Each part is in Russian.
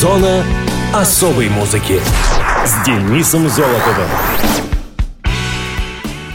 Зона особой музыки с Денисом Золотовым.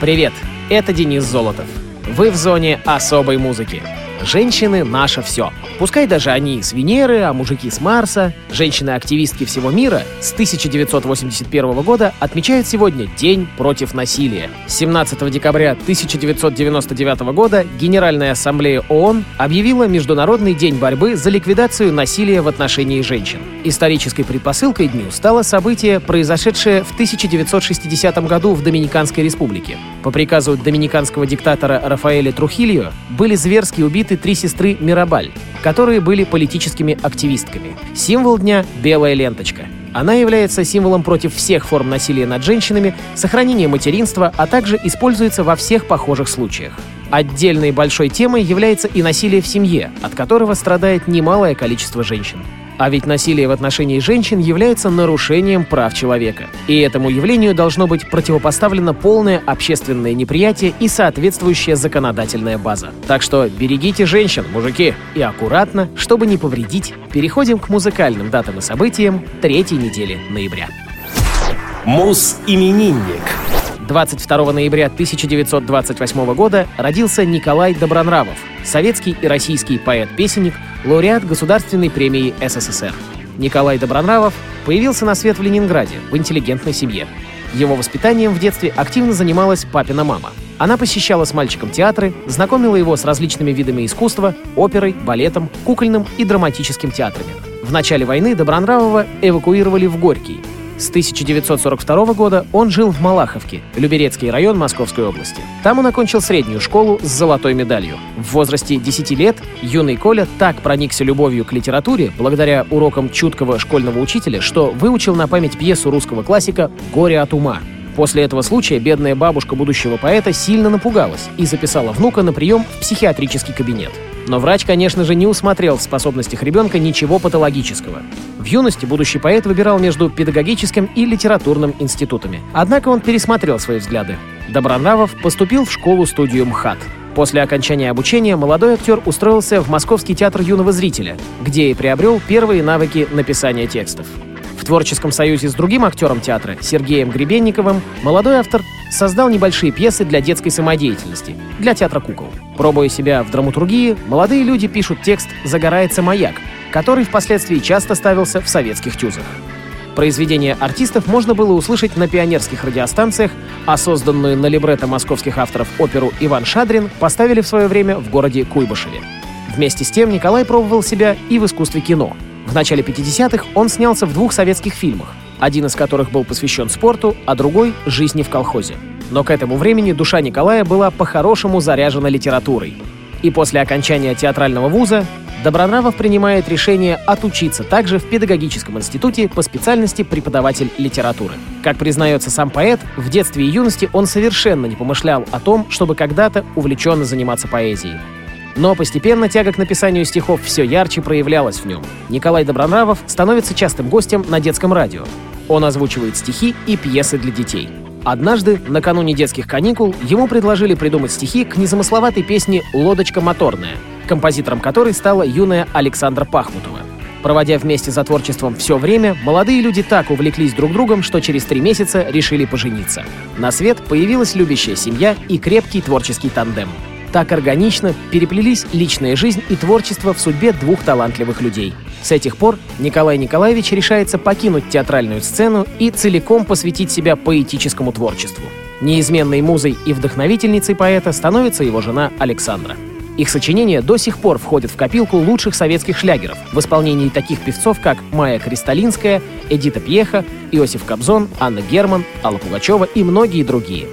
Привет, это Денис Золотов. Вы в зоне особой музыки. Женщины — наше все. Пускай даже они с Венеры, а мужики с Марса, женщины-активистки всего мира с 1981 года отмечают сегодня День против насилия. 17 декабря 1999 года Генеральная ассамблея ООН объявила Международный день борьбы за ликвидацию насилия в отношении женщин. Исторической предпосылкой дню стало событие, произошедшее в 1960 году в Доминиканской республике. По приказу доминиканского диктатора Рафаэля Трухильо были зверски убиты три сестры Мирабаль, которые были политическими активистками. Символ дня — белая ленточка. Она является символом против всех форм насилия над женщинами, сохранения материнства, а также используется во всех похожих случаях. Отдельной большой темой является и насилие в семье, от которого страдает немалое количество женщин. А ведь насилие в отношении женщин является нарушением прав человека. И этому явлению должно быть противопоставлено полное общественное неприятие и соответствующая законодательная база. Так что берегите женщин, мужики, и аккуратно, чтобы не повредить, переходим к музыкальным датам и событиям третьей недели ноября. Мус-именинник. 22 ноября 1928 года родился Николай Добронравов, советский и российский поэт-песенник, лауреат Государственной премии СССР. Николай Добронравов появился на свет в Ленинграде в интеллигентной семье. Его воспитанием в детстве активно занималась папина мама. Она посещала с мальчиком театры, знакомила его с различными видами искусства, оперой, балетом, кукольным и драматическим театрами. В начале войны Добронравова эвакуировали в Горький, с 1942 года он жил в Малаховке, Люберецкий район Московской области. Там он окончил среднюю школу с золотой медалью. В возрасте 10 лет юный Коля так проникся любовью к литературе благодаря урокам чуткого школьного учителя, что выучил на память пьесу русского классика «Горе от ума». После этого случая бедная бабушка будущего поэта сильно напугалась и записала внука на прием в психиатрический кабинет. Но врач, конечно же, не усмотрел в способностях ребенка ничего патологического. В юности будущий поэт выбирал между педагогическим и литературным институтами. Однако он пересмотрел свои взгляды. Добронравов поступил в школу-студию МХАТ. После окончания обучения молодой актер устроился в Московский театр юного зрителя, где и приобрел первые навыки написания текстов. Творческом союзе с другим актером театра, Сергеем Гребенниковым, молодой автор создал небольшие пьесы для детской самодеятельности, для театра кукол. Пробуя себя в драматургии, молодые люди пишут текст «Загорается маяк», который впоследствии часто ставился в советских тюзах. Произведения артистов можно было услышать на пионерских радиостанциях, а созданную на либретто московских авторов оперу «Иван Шадрин» поставили в свое время в городе Куйбышеве. Вместе с тем Николай пробовал себя и в искусстве кино — в начале 50-х он снялся в двух советских фильмах, один из которых был посвящен спорту, а другой — жизни в колхозе. Но к этому времени душа Николая была по-хорошему заряжена литературой. И после окончания театрального вуза Добронравов принимает решение отучиться также в педагогическом институте по специальности преподаватель литературы. Как признается сам поэт, в детстве и юности он совершенно не помышлял о том, чтобы когда-то увлеченно заниматься поэзией. Но постепенно тяга к написанию стихов все ярче проявлялась в нем. Николай Добронравов становится частым гостем на детском радио. Он озвучивает стихи и пьесы для детей. Однажды, накануне детских каникул, ему предложили придумать стихи к незамысловатой песне «Лодочка моторная», композитором которой стала юная Александра Пахмутова. Проводя вместе за творчеством все время, молодые люди так увлеклись друг другом, что через три месяца решили пожениться. На свет появилась любящая семья и крепкий творческий тандем. Так органично переплелись личная жизнь и творчество в судьбе двух талантливых людей. С этих пор Николай Николаевич решается покинуть театральную сцену и целиком посвятить себя поэтическому творчеству. Неизменной музой и вдохновительницей поэта становится его жена Александра. Их сочинения до сих пор входят в копилку лучших советских шлягеров в исполнении таких певцов, как Майя Кристалинская, Эдита Пьеха, Иосиф Кобзон, Анна Герман, Алла Пугачева и многие другие.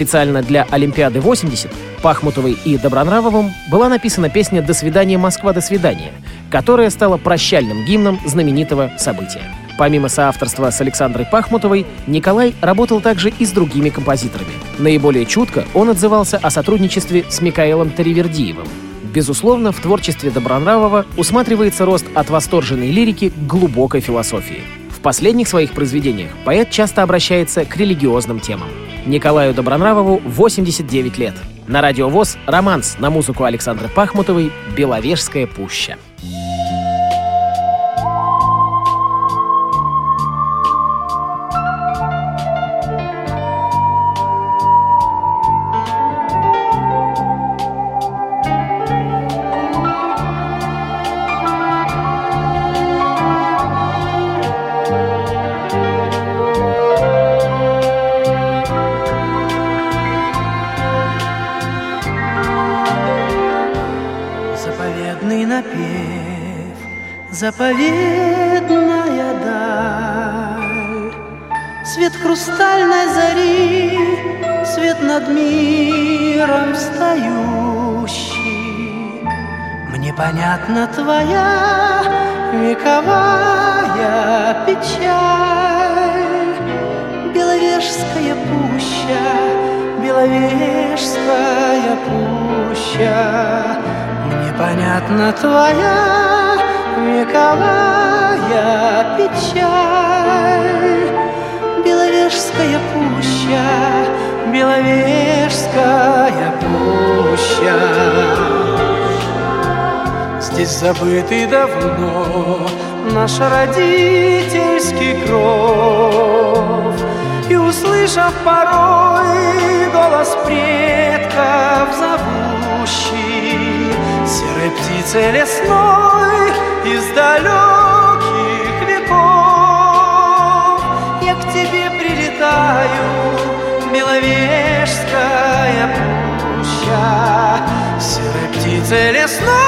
Специально для Олимпиады 80 Пахмутовой и Добронравовым была написана песня «До свидания, Москва, до свидания», которая стала прощальным гимном знаменитого события. Помимо соавторства с Александрой Пахмутовой, Николай работал также и с другими композиторами. Наиболее чутко он отзывался о сотрудничестве с Микаэлом Таривердиевым. Безусловно, в творчестве Добронравова усматривается рост от восторженной лирики к глубокой философии. В последних своих произведениях поэт часто обращается к религиозным темам. Николаю Добронравову 89 лет. На радио ВОЗ «Романс» на музыку Александры Пахмутовой «Беловежская пуща». Заповедная даль, Свет хрустальной зари, свет над миром встающий. Мне понятна твоя вековая печаль, Беловежская пуща, Беловежская пуща. Мне понятна твоя вековая печаль, Беловежская пуща, Беловежская пуща. Здесь забытый давно наш родительский кров, И услышав порой голос предков зовущий, Серой птицей лесной из далеких веков Я к тебе прилетаю, Беловежская пуща, Серой птицей лесной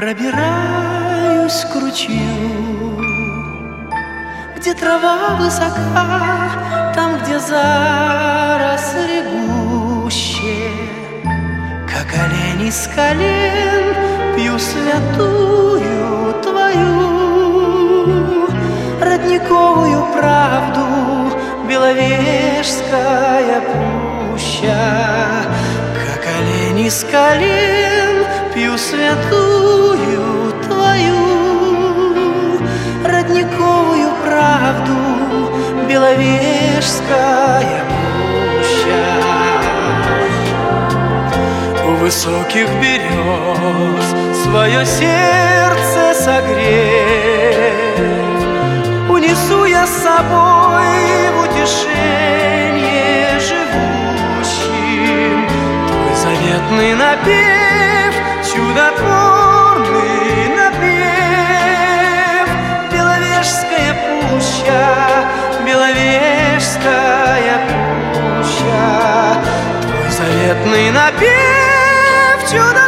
пробираюсь к ручью, Где трава высока, там, где заросли гуще, Как олень из колен пью святую твою Родниковую правду, Беловежская пуща, Как олень из колен пью святую высоких берез свое сердце согрев, Унесу я с собой в утешение живущим Твой заветный напев, чудотворный напев. Беловежская пуща, Беловежская пуща Твой заветный напев, чудотворный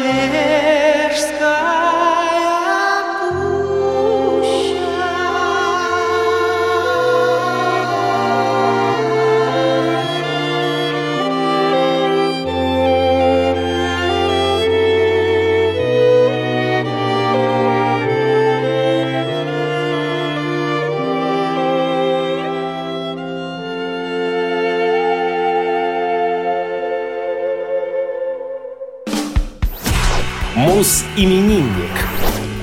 Беловежская Мус-именинник.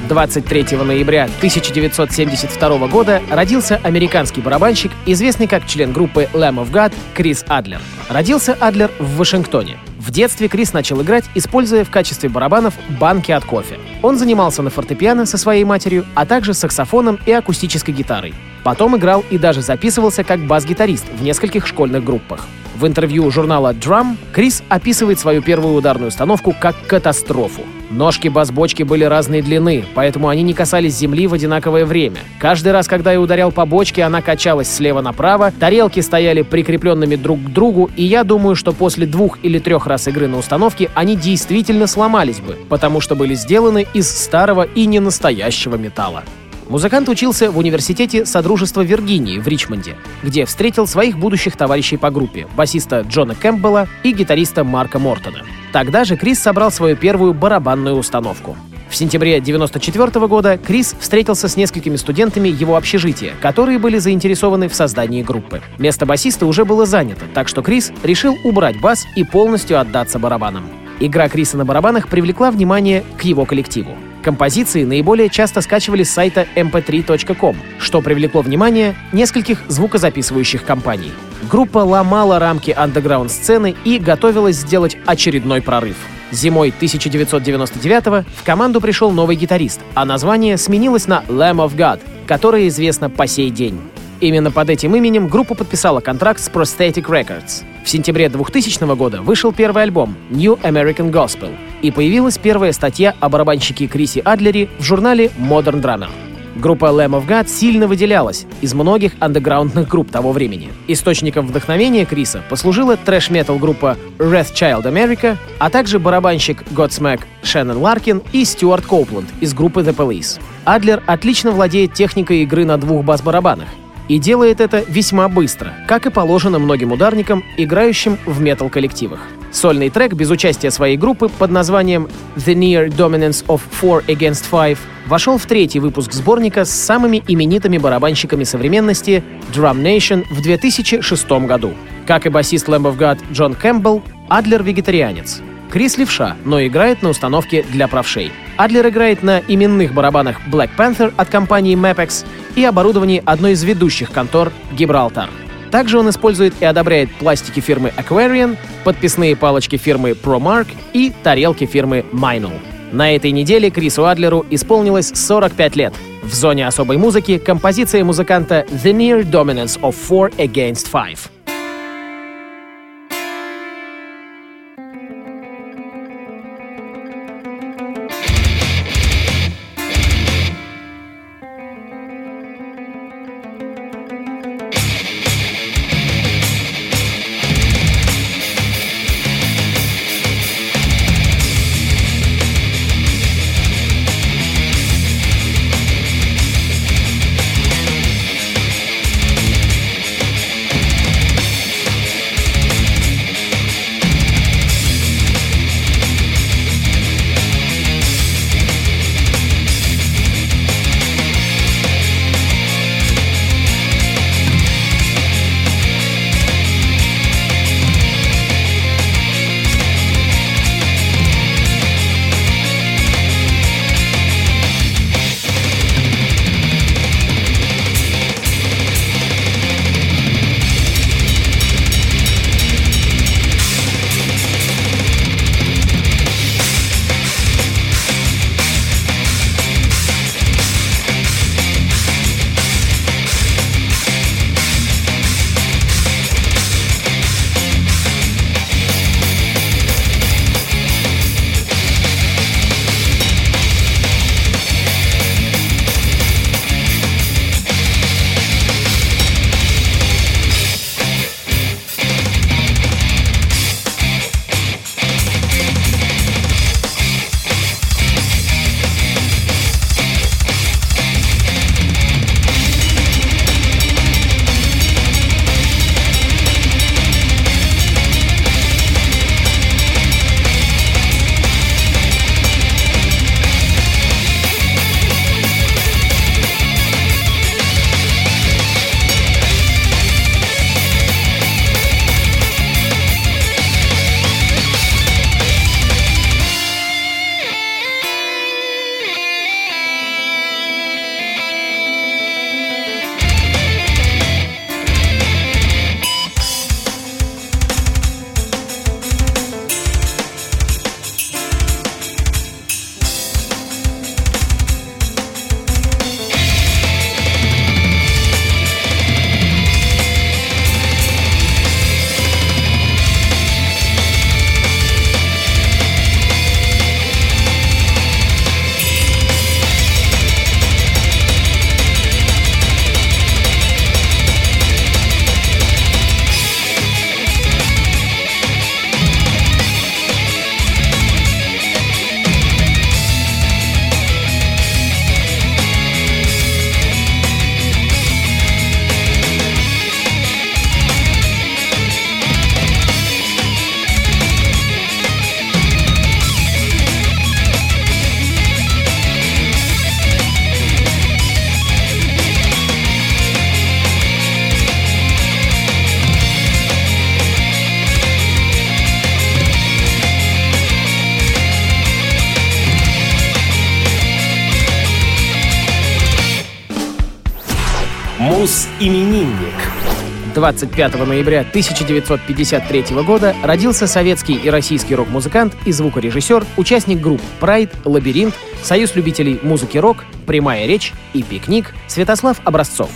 23 ноября 1972 года родился американский барабанщик, известный как член группы Lamb of God Крис Адлер. Родился Адлер в Вашингтоне. В детстве Крис начал играть, используя в качестве барабанов банки от кофе. Он занимался на фортепиано со своей матерью, а также саксофоном и акустической гитарой. Потом играл и даже записывался как бас-гитарист в нескольких школьных группах. В интервью журнала Drum Крис описывает свою первую ударную установку как катастрофу. Ножки бас-бочки были разной длины, поэтому они не касались земли в одинаковое время. Каждый раз, когда я ударял по бочке, она качалась слева направо, тарелки стояли прикрепленными друг к другу, и я думаю, что после двух или трех раз игры на установке они действительно сломались бы, потому что были сделаны из старого и ненастоящего металла. Музыкант учился в университете Содружества Виргинии в Ричмонде, где встретил своих будущих товарищей по группе, басиста Джона Кэмпбелла и гитариста Марка Мортона. Тогда же Крис собрал свою первую барабанную установку. В сентябре 1994 года Крис встретился с несколькими студентами его общежития, которые были заинтересованы в создании группы. Место басиста уже было занято, так что Крис решил убрать бас и полностью отдаться барабанам. Игра Криса на барабанах привлекла внимание к его коллективу. Композиции наиболее часто скачивали с сайта mp3.com, что привлекло внимание нескольких звукозаписывающих компаний. Группа ломала рамки андеграунд-сцены и готовилась сделать очередной прорыв. Зимой 1999 в команду пришел новый гитарист, а название сменилось на Lamb of God, которое известно по сей день. Именно под этим именем группа подписала контракт с Prosthetic Records. В сентябре 2000 года вышел первый альбом New American Gospel, и появилась первая статья о барабанщике Крисе Адлере в журнале Modern Drummer. Группа Lamb of God сильно выделялась из многих андеграундных групп того времени. Источником вдохновения Криса послужила трэш-метал группа Wrath Child America, а также барабанщик Godsmack Шеннон Ларкин и Стюарт Коупленд из группы The Police. Адлер отлично владеет техникой игры на двух бас-барабанах, и делает это весьма быстро, как и положено многим ударникам, играющим в метал-коллективах. Сольный трек без участия своей группы под названием «The Near Dominance of Four Against Five» вошел в третий выпуск сборника с самыми именитыми барабанщиками современности Drum Nation в 2006 году. Как и басист Lamb of God Джон Кэмпбелл, Адлер вегетарианец. Крис левша, но играет на установке для правшей. Адлер играет на именных барабанах Black Panther от компании Mapex и оборудовании одной из ведущих контор Gibraltar. Также он использует и одобряет пластики фирмы Aquarian, подписные палочки фирмы ProMark и тарелки фирмы Minol. На этой неделе Крису Адлеру исполнилось 45 лет. В зоне особой музыки композиция музыканта The Near Dominance of Four Against Five. Мус-именинник. 25 ноября 1953 года родился советский и российский рок-музыкант и звукорежиссер, участник групп «Прайд», «Лабиринт», «Союз любителей музыки рок», «Прямая речь» и «Пикник» Святослав Образцов.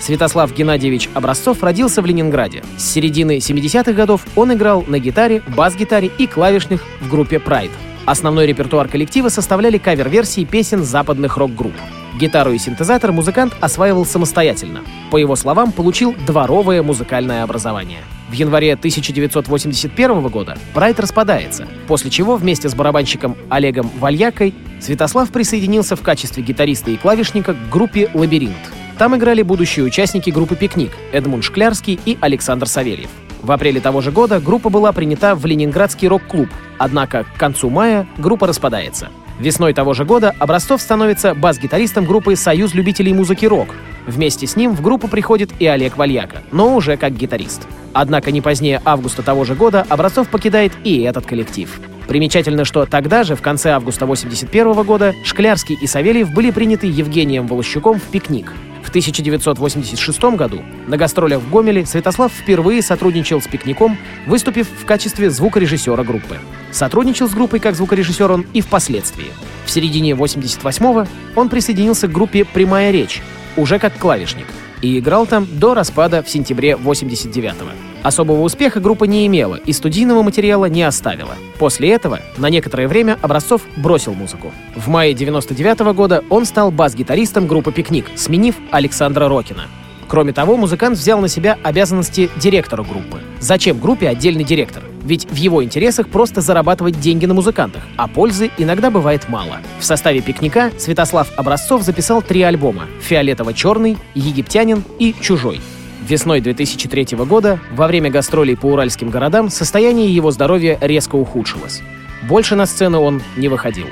Святослав Геннадьевич Образцов родился в Ленинграде. С середины 70-х годов он играл на гитаре, бас-гитаре и клавишных в группе «Прайд». Основной репертуар коллектива составляли кавер-версии песен западных рок-групп. Гитару и синтезатор музыкант осваивал самостоятельно. По его словам, получил дворовое музыкальное образование. В январе 1981 года Прайд распадается, после чего вместе с барабанщиком Олегом Вальякой Святослав присоединился в качестве гитариста и клавишника к группе «Лабиринт». Там играли будущие участники группы «Пикник» Эдмунд Шклярский и Александр Савельев. В апреле того же года группа была принята в Ленинградский рок-клуб, однако к концу мая группа распадается. Весной того же года Образцов становится бас-гитаристом группы «Союз любителей музыки рок». Вместе с ним в группу приходит и Олег Вальяка, но уже как гитарист. Однако не позднее августа того же года Образцов покидает и этот коллектив. Примечательно, что тогда же, в конце августа 1981 года, Шклярский и Савельев были приняты Евгением Волощуком в «Пикник». В 1986 году на гастролях в Гомеле Святослав впервые сотрудничал с «Пикником», выступив в качестве звукорежиссера группы. Сотрудничал с группой как звукорежиссер он и впоследствии. В середине 88-го он присоединился к группе «Прямая речь», уже как клавишник, и играл там до распада в сентябре 89-го. Особого успеха группа не имела и студийного материала не оставила. После этого на некоторое время Образцов бросил музыку. В мае 99 -го года он стал бас-гитаристом группы «Пикник», сменив Александра Рокина. Кроме того, музыкант взял на себя обязанности директора группы. Зачем группе отдельный директор? Ведь в его интересах просто зарабатывать деньги на музыкантах, а пользы иногда бывает мало. В составе «Пикника» Святослав Образцов записал три альбома «Фиолетово-черный», «Египтянин» и «Чужой». Весной 2003 года, во время гастролей по уральским городам, состояние его здоровья резко ухудшилось. Больше на сцену он не выходил.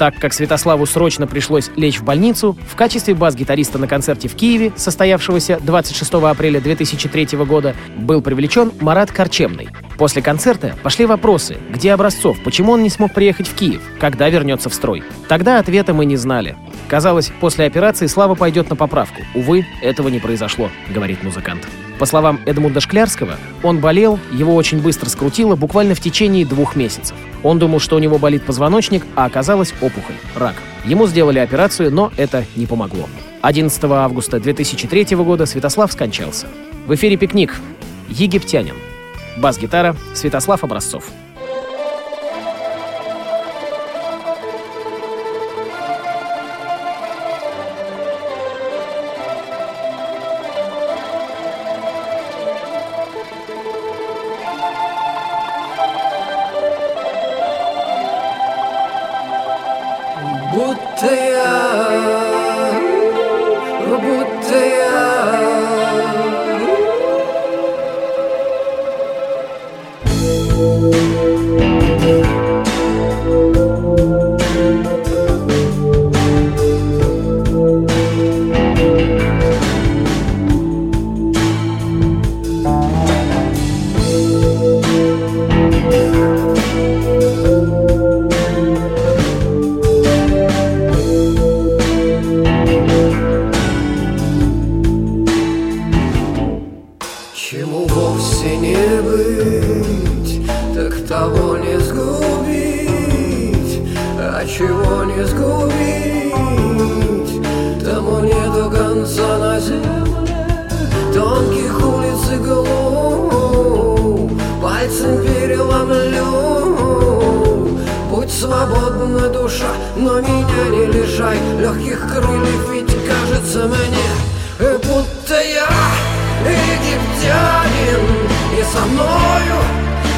Так как Святославу срочно пришлось лечь в больницу, в качестве бас-гитариста на концерте в Киеве, состоявшегося 26 апреля 2003 года, был привлечен Марат Корчемный. После концерта пошли вопросы, где Образцов, почему он не смог приехать в Киев, когда вернется в строй. Тогда ответа мы не знали. Казалось, после операции Слава пойдет на поправку. Увы, этого не произошло, говорит музыкант. По словам Эдмунда Шклярского, он болел, его очень быстро скрутило буквально в течение двух месяцев. Он думал, что у него болит позвоночник, а оказалось опухоль, рак. Ему сделали операцию, но это не помогло. 11 августа 2003 года Святослав скончался. В эфире «Пикник». Египтянин. Бас-гитара Святослав Образцов. Будто тонких улиц и глубь, пальцем переломлю, Будь свободна душа, но меня не лишай легких крыльев, ведь кажется мне, будто я египтянин, и со мною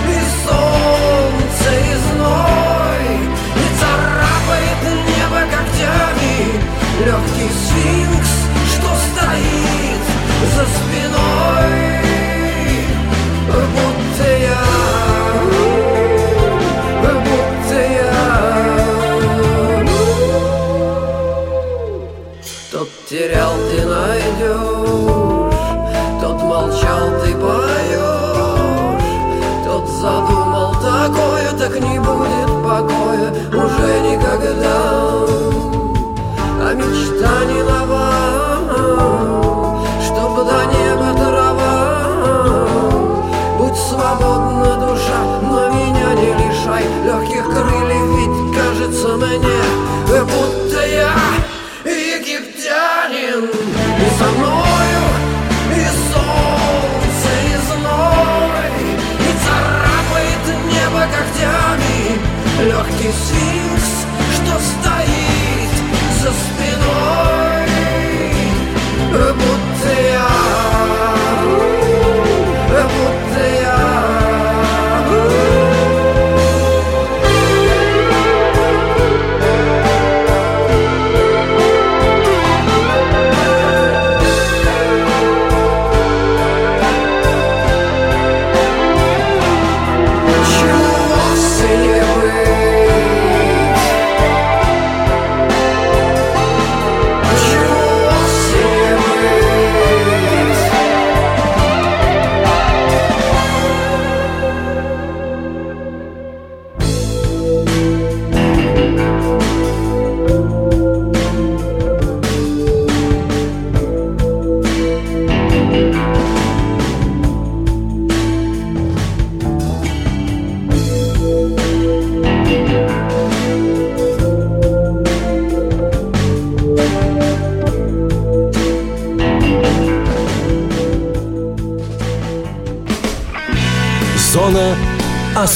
и солнце, и зной, и царапает небо когтями легкий стоит за спиной, будто я. Тот терял, ты найдешь, тот молчал, ты поешь, тот задумал такое, так не будет покоя уже никогда. А мечта не нова, porque sim.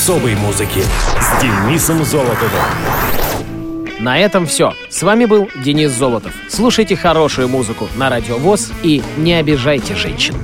Особой музыки с Денисом Золотовым. На этом все. С вами был Денис Золотов. Слушайте хорошую музыку на Радио ВОЗ и не обижайте женщин.